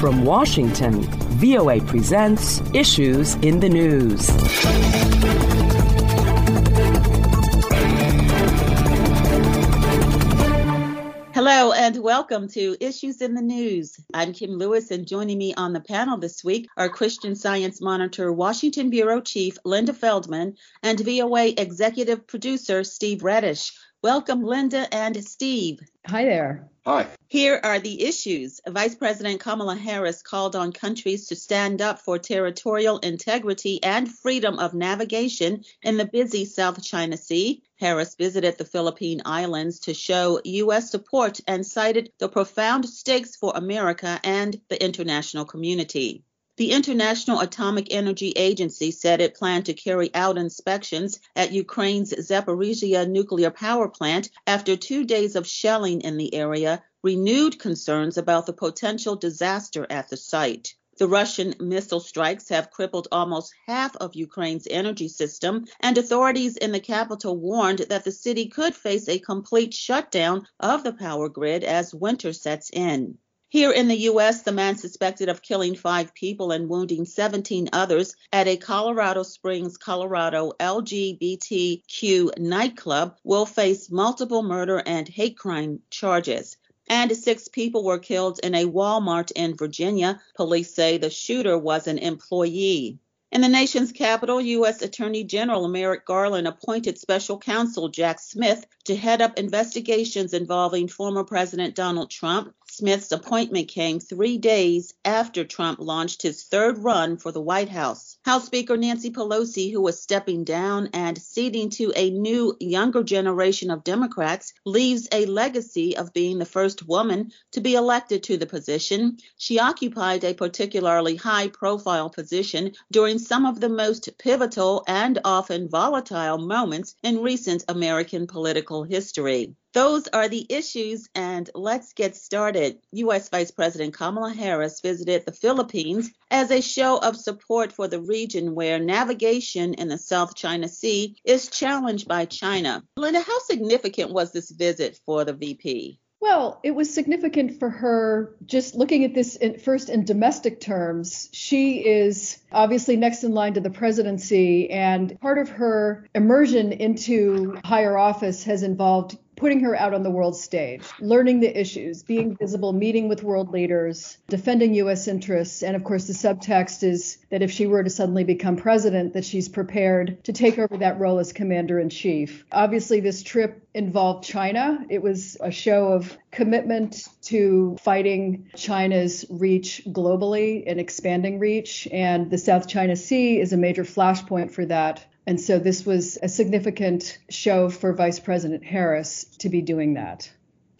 From Washington, VOA presents Issues in the News. Hello and welcome to Issues in the News. I'm Kim Lewis, and joining me on the panel this week are Christian Science Monitor Washington Bureau Chief Linda Feldman and VOA Executive Producer Steve Redisch. Welcome, Linda and Steve. Hi there. Hi. Here are the issues. Vice President Kamala Harris called on countries to stand up for territorial integrity and freedom of navigation in the busy South China Sea. Harris visited the Philippine Islands to show U.S. support and cited the profound stakes for America and the international community. The International Atomic Energy Agency said it planned to carry out inspections at Ukraine's Zaporizhia nuclear power plant after two days of shelling in the area renewed concerns about the potential disaster at the site. The Russian missile strikes have crippled almost half of Ukraine's energy system, and authorities in the capital warned that the city could face a complete shutdown of the power grid as winter sets in. Here in the U.S., the man suspected of killing five people and wounding 17 others at a Colorado Springs, Colorado LGBTQ nightclub will face multiple murder and hate crime charges. And six people were killed in a Walmart in Virginia. Police say the shooter was an employee. In the nation's capital, U.S. Attorney General Merrick Garland appointed special counsel Jack Smith to head up investigations involving former President Donald Trump Smith's appointment came three days after Trump launched his third run for the White House. House Speaker Nancy Pelosi, who was stepping down and ceding to a new, younger generation of Democrats, leaves a legacy of being the first woman to be elected to the position. She occupied a particularly high profile position during some of the most pivotal and often volatile moments in recent American political history. Those are the issues, and let's get started. U.S. Vice President Kamala Harris visited the Philippines as a show of support for the region where navigation in the South China Sea is challenged by China. Linda, how significant was this visit for the VP? Well, it was significant for her just looking at this in, first in domestic terms. She is obviously next in line to the presidency, and part of her immersion into higher office has involved putting her out on the world stage, learning the issues, being visible, meeting with world leaders, defending U.S. interests. And of course, the subtext is that if she were to suddenly become president, that she's prepared to take over that role as commander in chief. Obviously, this trip involved China. It was a show of commitment to fighting China's reach globally and expanding reach. And the South China Sea is a major flashpoint for that. And so this was a significant show for Vice President Harris to be doing that.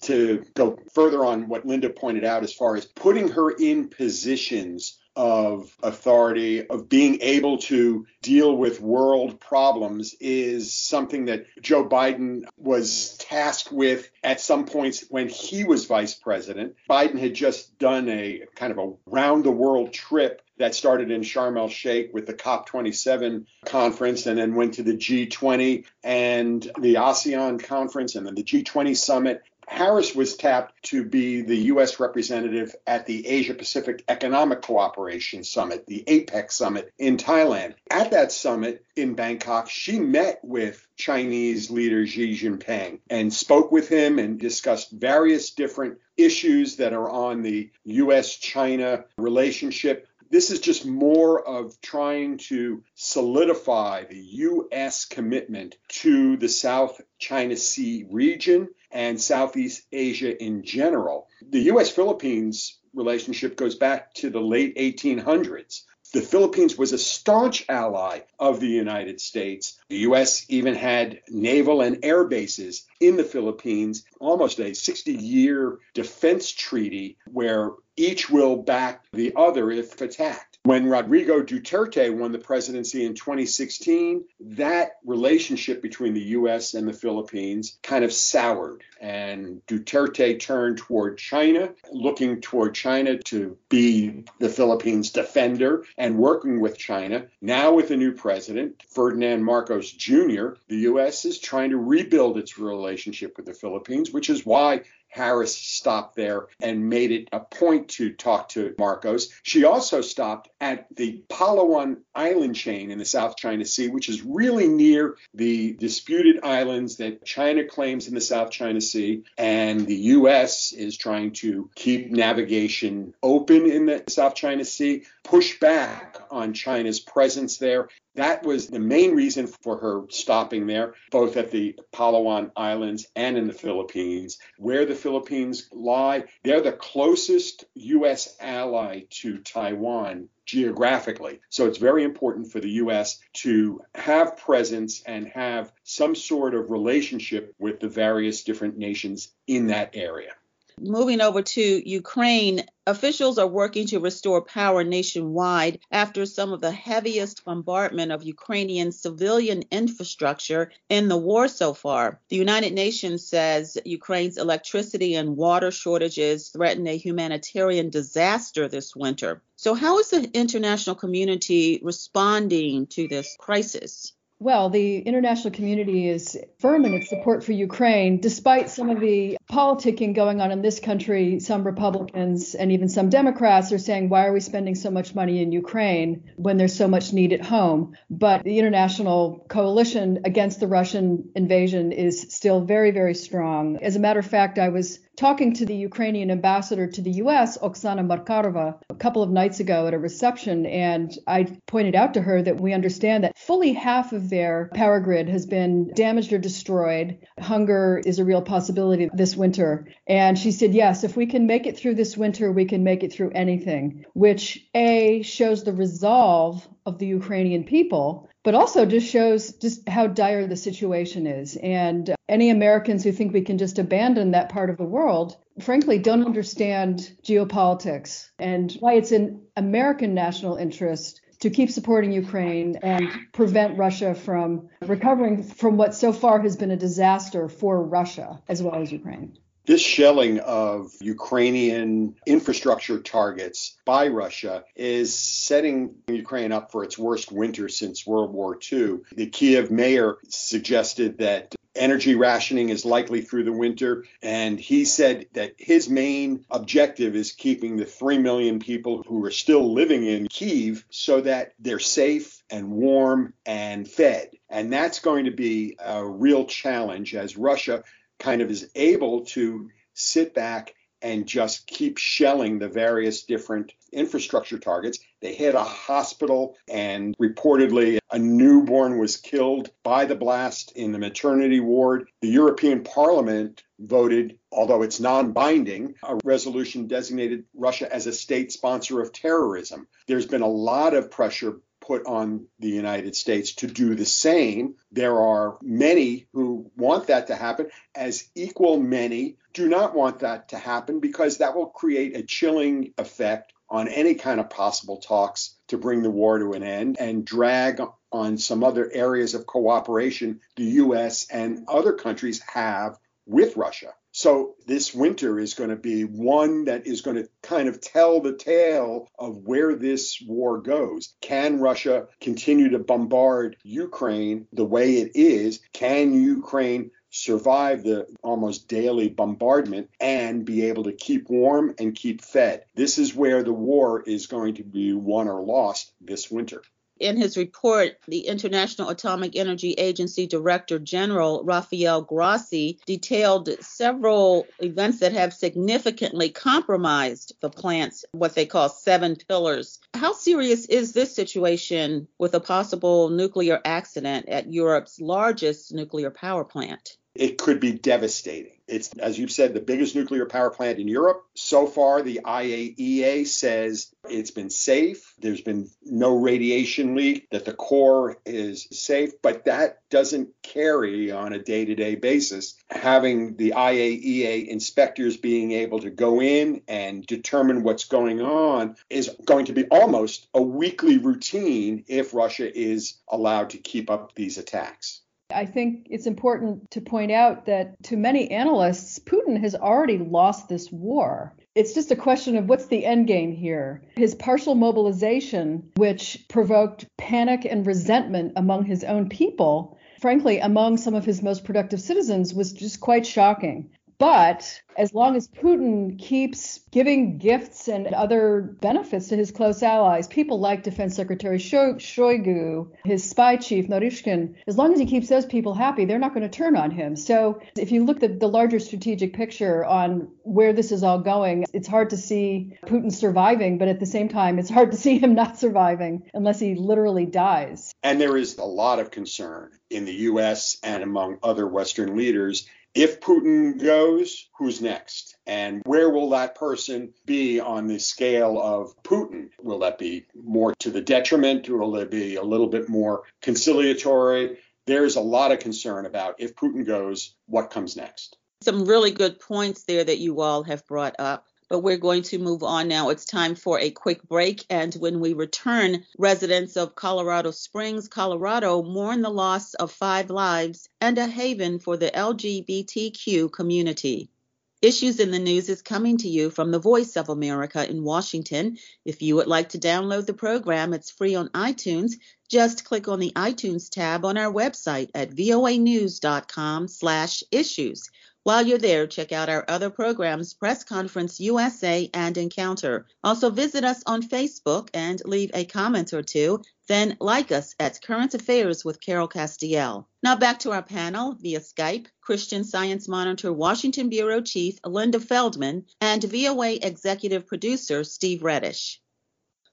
To go further on what Linda pointed out, as far as putting her in positions of authority, of being able to deal with world problems, is something that Joe Biden was tasked with at some points when he was vice president. Biden had just done a kind of a round the world trip that started in Sharm el Sheikh with the COP27 conference and then went to the G20 and the ASEAN conference and then the G20 summit. Harris was tapped to be the U.S. representative at the Asia Pacific Economic Cooperation Summit, the APEC summit in Thailand. At that summit in Bangkok, she met with Chinese leader Xi Jinping and spoke with him and discussed various different issues that are on the U.S. China relationship this is just more of trying to solidify the U.S. commitment to the South China Sea region and Southeast Asia in general. The U.S. Philippines relationship goes back to the late 1800s. The Philippines was a staunch ally of the United States. The U.S. even had naval and air bases in the Philippines, almost a 60 year defense treaty where each will back the other if attacked. When Rodrigo Duterte won the presidency in 2016, that relationship between the U.S. and the Philippines kind of soured. And Duterte turned toward China, looking toward China to be the Philippines' defender and working with China. Now, with a new president, Ferdinand Marcos Jr., the U.S. is trying to rebuild its relationship with the Philippines, which is why Harris stopped there and made it a point to talk to Marcos. She also stopped at the Palawan island chain in the South China Sea, which is really near the disputed islands that China claims in the South China Sea. And the U.S. is trying to keep navigation open in the South China Sea, push back on China's presence there. That was the main reason for her stopping there, both at the Palawan Islands and in the Philippines. Where the Philippines lie, they're the closest U.S. ally to Taiwan geographically. So it's very important for the U.S. to have presence and have some sort of relationship with the various different nations in that area. Moving over to Ukraine, officials are working to restore power nationwide after some of the heaviest bombardment of Ukrainian civilian infrastructure in the war so far. The United Nations says Ukraine's electricity and water shortages threaten a humanitarian disaster this winter. So, how is the international community responding to this crisis? Well, the international community is firm in its support for Ukraine, despite some of the politicking going on in this country. Some Republicans and even some Democrats are saying, why are we spending so much money in Ukraine when there's so much need at home? But the international coalition against the Russian invasion is still very, very strong. As a matter of fact, I was talking to the Ukrainian ambassador to the US, Oksana Markarova, a couple of nights ago at a reception, and I pointed out to her that we understand that fully half of their power grid has been damaged or destroyed. Hunger is a real possibility this winter. And she said, yes, if we can make it through this winter, we can make it through anything, which A shows the resolve of the Ukrainian people but also just shows just how dire the situation is. And any Americans who think we can just abandon that part of the world, frankly, don't understand geopolitics and why it's in American national interest to keep supporting Ukraine and prevent Russia from recovering from what so far has been a disaster for Russia as well as Ukraine. This shelling of Ukrainian infrastructure targets by Russia is setting Ukraine up for its worst winter since World War II. The Kiev mayor suggested that energy rationing is likely through the winter. And he said that his main objective is keeping the 3 million people who are still living in Kiev so that they're safe and warm and fed. And that's going to be a real challenge as Russia kind of is able to sit back and just keep shelling the various different infrastructure targets. They hit a hospital, and reportedly, a newborn was killed by the blast in the maternity ward. The European Parliament voted, although it's non binding, a resolution designated Russia as a state sponsor of terrorism. There's been a lot of pressure put on the United States to do the same. There are many who want that to happen, as equal many do not want that to happen because that will create a chilling effect on any kind of possible talks to bring the war to an end and drag on some other areas of cooperation the US and other countries have with Russia. So this winter is going to be one that is going to kind of tell the tale of where this war goes. Can Russia continue to bombard Ukraine the way it is? Can Ukraine survive the almost daily bombardment and be able to keep warm and keep fed? This is where the war is going to be won or lost this winter in his report, the International Atomic Energy Agency Director General Rafael Grossi detailed several events that have significantly compromised the plant's what they call seven pillars. How serious is this situation with a possible nuclear accident at Europe's largest nuclear power plant? It could be devastating. It's, as you've said, the biggest nuclear power plant in Europe. So far, the IAEA says it's been safe. There's been no radiation leak, that the core is safe, but that doesn't carry on a day to day basis. Having the IAEA inspectors being able to go in and determine what's going on is going to be almost a weekly routine if Russia is allowed to keep up these attacks. I think it's important to point out that to many analysts, Putin has already lost this war. It's just a question of what's the end game here. His partial mobilization, which provoked panic and resentment among his own people, frankly, among some of his most productive citizens, was just quite shocking. But as long as Putin keeps giving gifts and other benefits to his close allies, people like Defense Secretary Shoigu, his spy chief Naryshkin, as long as he keeps those people happy, they're not going to turn on him. So if you look at the larger strategic picture on where this is all going, it's hard to see Putin surviving, but at the same time, it's hard to see him not surviving unless he literally dies. And there is a lot of concern in the U.S. and among other Western leaders if Putin goes, who's next? And where will that person be on the scale of Putin? Will that be more to the detriment? Will it be a little bit more conciliatory? There's a lot of concern about if Putin goes, what comes next? Some really good points there that you all have brought up but we're going to move on now. It's time for a quick break. And when we return, residents of Colorado Springs, Colorado mourn the loss of five lives and a haven for the LGBTQ community. Issues in the News is coming to you from the Voice of America in Washington. If you would like to download the program, it's free on iTunes. Just click on the iTunes tab on our website at voanews.com/issues. While you're there, check out our other programs, Press Conference USA and Encounter. Also visit us on Facebook and leave a comment or two. Then like us at Current Affairs with Carol Castiel. Now back to our panel via Skype, Christian Science Monitor Washington Bureau Chief Linda Feldman and VOA Executive Producer Steve Redisch.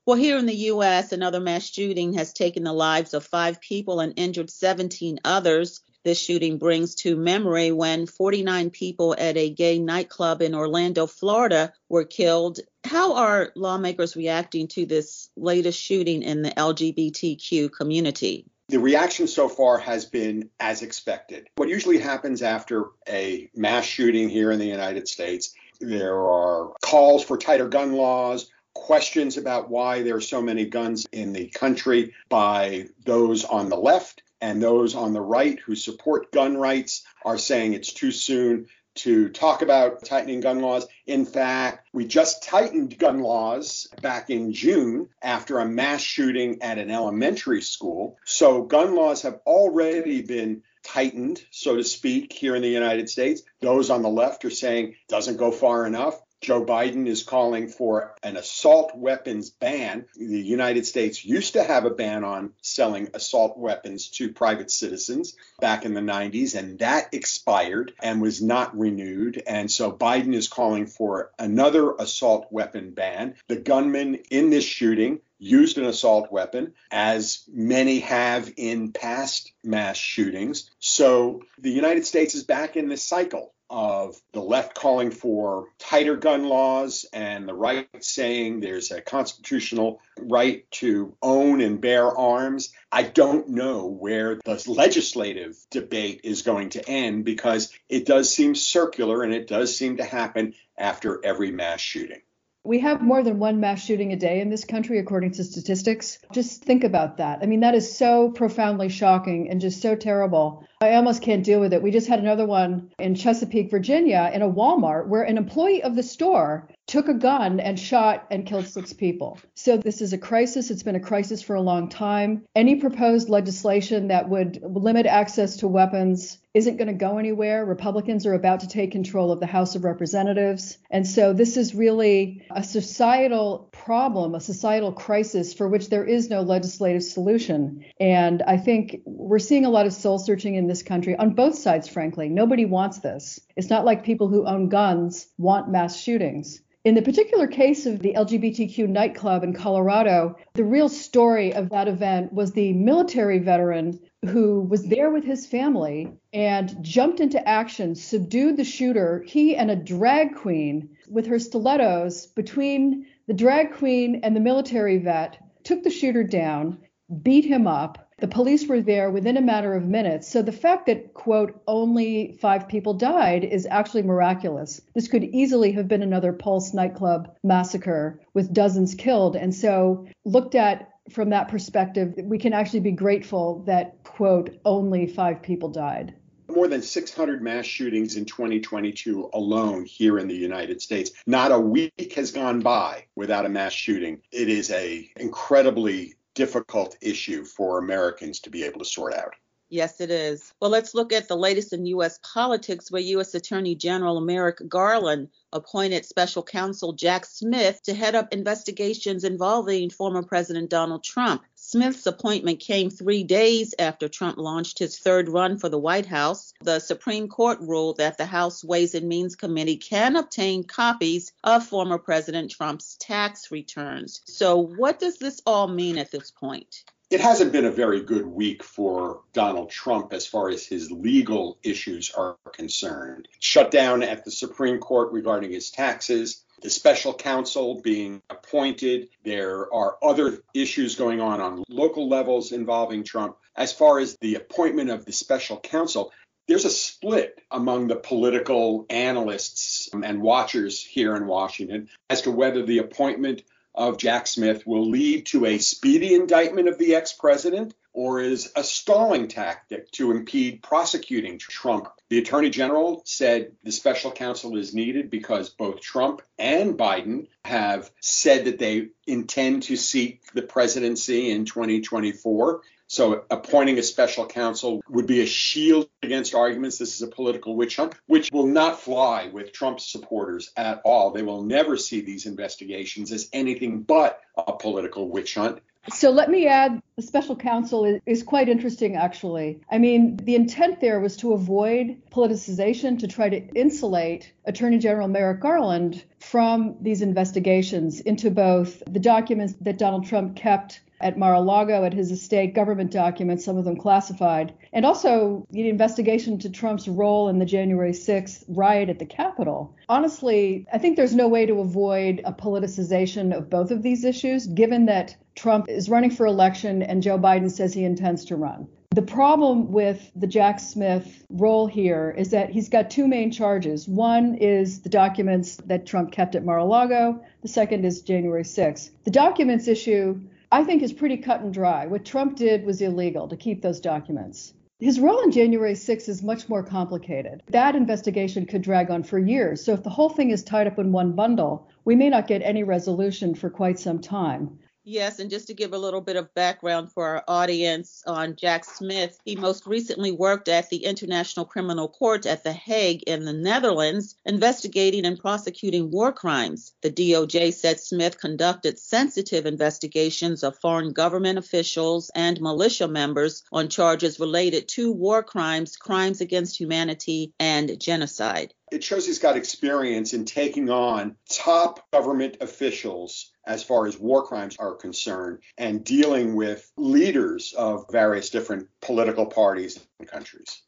Well, here in the U.S., another mass shooting has taken the lives of five people and injured 17 others. This shooting brings to memory when 49 people at a gay nightclub in Orlando, Florida were killed. How are lawmakers reacting to this latest shooting in the LGBTQ community? The reaction so far has been as expected. What usually happens after a mass shooting here in the United States, there are calls for tighter gun laws, questions about why there are so many guns in the country by those on the left and those on the right who support gun rights are saying it's too soon to talk about tightening gun laws. In fact, we just tightened gun laws back in June after a mass shooting at an elementary school. So gun laws have already been tightened, so to speak, here in the United States. Those on the left are saying it doesn't go far enough. Joe Biden is calling for an assault weapons ban. The United States used to have a ban on selling assault weapons to private citizens back in the 90s, and that expired and was not renewed. And so Biden is calling for another assault weapon ban. The gunman in this shooting used an assault weapon, as many have in past mass shootings. So the United States is back in this cycle of the left calling for tighter gun laws and the right saying there's a constitutional right to own and bear arms. I don't know where the legislative debate is going to end because it does seem circular and it does seem to happen after every mass shooting. We have more than one mass shooting a day in this country, according to statistics. Just think about that. I mean, that is so profoundly shocking and just so terrible. I almost can't deal with it. We just had another one in Chesapeake, Virginia, in a Walmart where an employee of the store took a gun and shot and killed six people. So this is a crisis. It's been a crisis for a long time. Any proposed legislation that would limit access to weapons isn't going to go anywhere. Republicans are about to take control of the House of Representatives. And so this is really a societal problem, a societal crisis for which there is no legislative solution. And I think we're seeing a lot of soul searching in this country on both sides, frankly. Nobody wants this. It's not like people who own guns want mass shootings. In the particular case of the LGBTQ nightclub in Colorado, the real story of that event was the military veteran who was there with his family and jumped into action, subdued the shooter, he and a drag queen with her stilettos between the drag queen and the military vet, took the shooter down, beat him up, the police were there within a matter of minutes. So the fact that, quote, only five people died is actually miraculous. This could easily have been another Pulse nightclub massacre with dozens killed. And so, looked at from that perspective, we can actually be grateful that, quote, only five people died more than 600 mass shootings in 2022 alone here in the United States. Not a week has gone by without a mass shooting. It is a incredibly difficult issue for Americans to be able to sort out. Yes, it is. Well, let's look at the latest in U.S. politics, where U.S. Attorney General Merrick Garland appointed special counsel Jack Smith to head up investigations involving former President Donald Trump. Smith's appointment came three days after Trump launched his third run for the White House. The Supreme Court ruled that the House Ways and Means Committee can obtain copies of former President Trump's tax returns. So, what does this all mean at this point? it hasn't been a very good week for Donald Trump as far as his legal issues are concerned. Shutdown at the Supreme Court regarding his taxes, the special counsel being appointed. There are other issues going on on local levels involving Trump. As far as the appointment of the special counsel, there's a split among the political analysts and watchers here in Washington as to whether the appointment of Jack Smith will lead to a speedy indictment of the ex president or is a stalling tactic to impede prosecuting Trump. The attorney general said the special counsel is needed because both Trump and Biden have said that they intend to seek the presidency in 2024. So appointing a special counsel would be a shield against arguments this is a political witch hunt, which will not fly with Trump supporters at all. They will never see these investigations as anything but a political witch hunt. So let me add the special counsel is, quite interesting, actually. I mean, the intent there was to avoid politicization, to try to insulate Attorney General Merrick Garland from these investigations into both the documents that Donald Trump kept at Mar-a-Lago at his estate, government documents, some of them classified, and also the investigation to Trump's role in the January 6th riot at the Capitol. Honestly, I think there's no way to avoid a politicization of both of these issues, given that Trump is running for election and Joe Biden says he intends to run. The problem with the Jack Smith role here is that he's got two main charges. One is the documents that Trump kept at Mar a Lago, the second is January 6th. The documents issue I think is pretty cut and dry. What Trump did was illegal to keep those documents. His role in January 6 is much more complicated. That investigation could drag on for years. So if the whole thing is tied up in one bundle, we may not get any resolution for quite some time. Yes, and just to give a little bit of background for our audience on Jack Smith, he most recently worked at the International Criminal Court at The Hague in the Netherlands, investigating and prosecuting war crimes. The DOJ said Smith conducted sensitive investigations of foreign government officials and militia members on charges related to war crimes, crimes against humanity, and genocide. It shows he's got experience in taking on top government officials as far as war crimes are concerned and dealing with leaders of various different political parties and countries.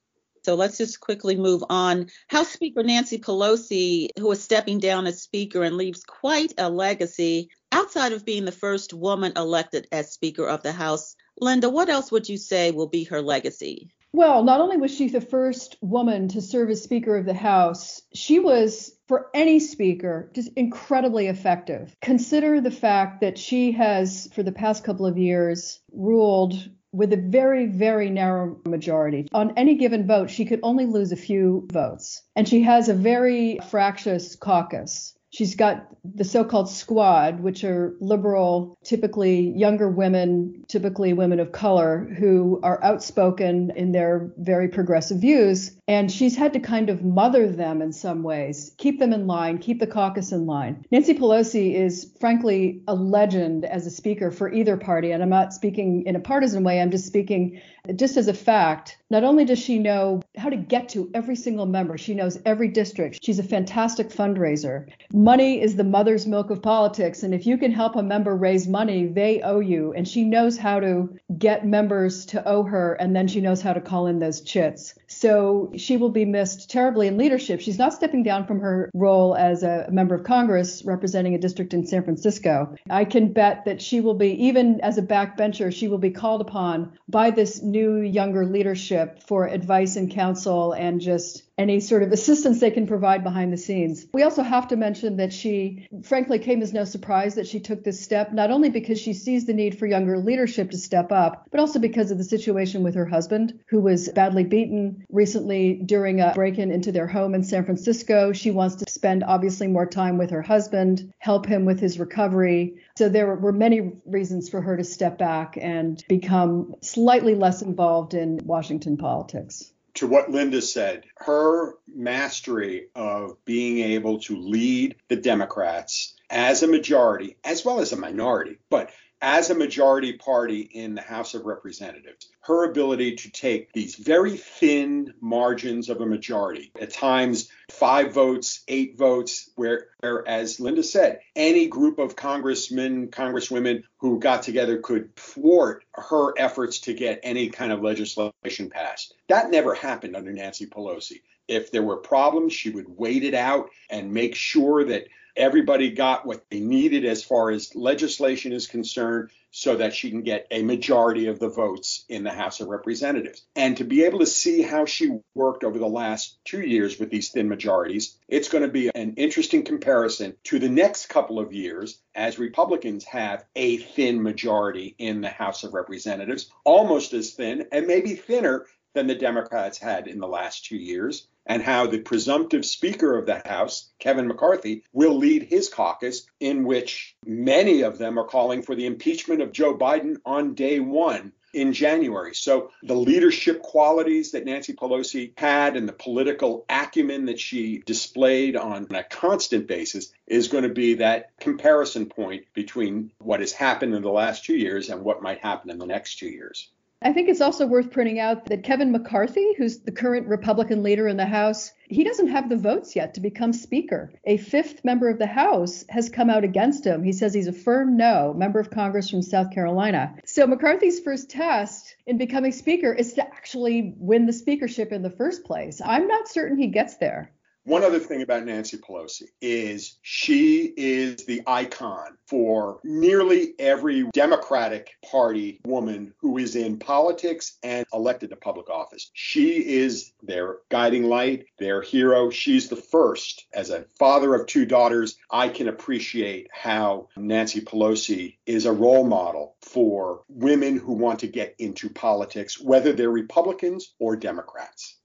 So let's just quickly move on. House Speaker Nancy Pelosi, who is stepping down as Speaker and leaves quite a legacy outside of being the first woman elected as Speaker of the House. Linda, what else would you say will be her legacy? Well, not only was she the first woman to serve as Speaker of the House, she was, for any speaker, just incredibly effective. Consider the fact that she has, for the past couple of years, ruled with a very, very narrow majority. On any given vote, she could only lose a few votes. And she has a very fractious caucus. She's got the so called squad, which are liberal, typically younger women, typically women of color, who are outspoken in their very progressive views. And she's had to kind of mother them in some ways, keep them in line, keep the caucus in line. Nancy Pelosi is, frankly, a legend as a speaker for either party. And I'm not speaking in a partisan way, I'm just speaking just as a fact. Not only does she know how to get to every single member, she knows every district. She's a fantastic fundraiser. Money is the mother's milk of politics. And if you can help a member raise money, they owe you. And she knows how to get members to owe her. And then she knows how to call in those chits. So she will be missed terribly in leadership. She's not stepping down from her role as a member of Congress representing a district in San Francisco. I can bet that she will be, even as a backbencher, she will be called upon by this new younger leadership for advice and counsel and just any sort of assistance they can provide behind the scenes. We also have to mention that she, frankly, came as no surprise that she took this step, not only because she sees the need for younger leadership to step up, but also because of the situation with her husband, who was badly beaten recently during a break in into their home in San Francisco. She wants to spend obviously more time with her husband, help him with his recovery. So there were many reasons for her to step back and become slightly less involved in Washington politics to what Linda said, her mastery of being able to lead the Democrats as a majority, as well as a minority, but as a majority party in the House of Representatives, her ability to take these very thin margins of a majority, at times five votes, eight votes, where, where, as Linda said, any group of congressmen, congresswomen who got together could thwart her efforts to get any kind of legislation passed. That never happened under Nancy Pelosi. If there were problems, she would wait it out and make sure that everybody got what they needed as far as legislation is concerned so that she can get a majority of the votes in the House of Representatives. And to be able to see how she worked over the last two years with these thin majorities, it's going to be an interesting comparison to the next couple of years as Republicans have a thin majority in the House of Representatives, almost as thin and maybe thinner than the Democrats had in the last two years, and how the presumptive Speaker of the House, Kevin McCarthy, will lead his caucus, in which many of them are calling for the impeachment of Joe Biden on day one in January. So the leadership qualities that Nancy Pelosi had and the political acumen that she displayed on a constant basis is going to be that comparison point between what has happened in the last two years and what might happen in the next two years. I think it's also worth pointing out that Kevin McCarthy, who's the current Republican leader in the House, he doesn't have the votes yet to become Speaker. A fifth member of the House has come out against him. He says he's a firm no, member of Congress from South Carolina. So McCarthy's first test in becoming Speaker is to actually win the speakership in the first place. I'm not certain he gets there. One other thing about Nancy Pelosi is she is the icon for nearly every Democratic Party woman who is in politics and elected to public office. She is their guiding light, their hero. She's the first. As a father of two daughters, I can appreciate how Nancy Pelosi is a role model for women who want to get into politics, whether they're Republicans or Democrats.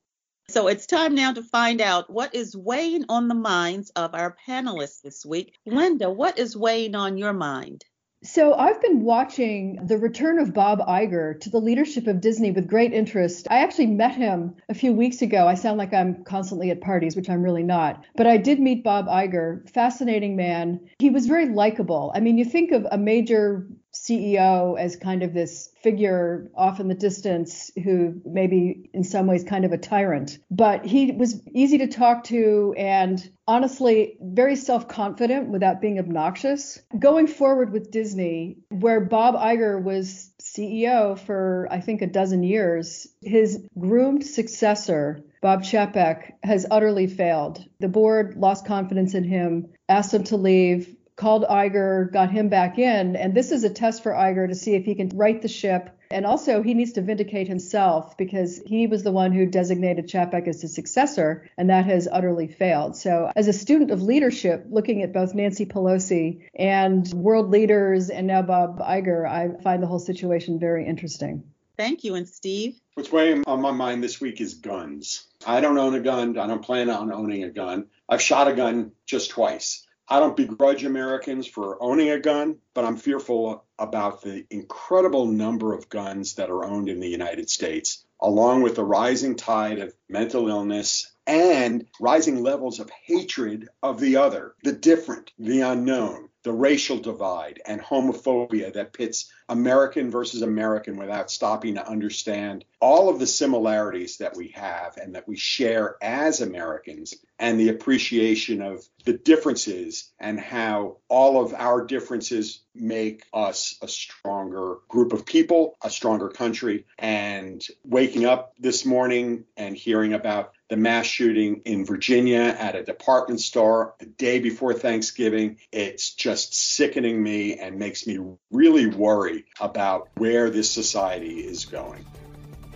So it's time now to find out what is weighing on the minds of our panelists this week. Linda, what is weighing on your mind? So I've been watching the return of Bob Iger to the leadership of Disney with great interest. I actually met him a few weeks ago. I sound like I'm constantly at parties, which I'm really not. But I did meet Bob Iger, fascinating man. He was very likable. I mean, you think of a major CEO as kind of this figure off in the distance who maybe in some ways kind of a tyrant. But he was easy to talk to and honestly very self confident without being obnoxious. Going forward with Disney, where Bob Iger was CEO for I think a dozen years, his groomed successor, Bob Chapek, has utterly failed. The board lost confidence in him, asked him to leave called Iger, got him back in. And this is a test for Iger to see if he can right the ship. And also, he needs to vindicate himself because he was the one who designated Chapek as his successor, and that has utterly failed. So, as a student of leadership, looking at both Nancy Pelosi and world leaders and now Bob Iger, I find the whole situation very interesting. Thank you. And Steve? What's weighing on my mind this week is guns. I don't own a gun. I don't plan on owning a gun. I've shot a gun just twice. I don't begrudge Americans for owning a gun, but I'm fearful about the incredible number of guns that are owned in the United States, along with the rising tide of mental illness and rising levels of hatred of the other, the different, the unknown the racial divide and homophobia that pits American versus American without stopping to understand all of the similarities that we have and that we share as Americans and the appreciation of the differences and how all of our differences make us a stronger group of people, a stronger country. And waking up this morning and hearing about the mass shooting in Virginia at a department store the day before Thanksgiving. It's just sickening me and makes me really worry about where this society is going.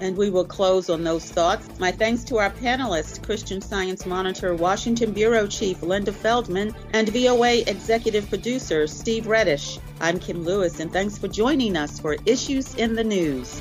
And we will close on those thoughts. My thanks to our panelists, Christian Science Monitor Washington Bureau Chief Linda Feldman and VOA Executive Producer Steve Redisch. I'm Kim Lewis, and thanks for joining us for Issues in the News.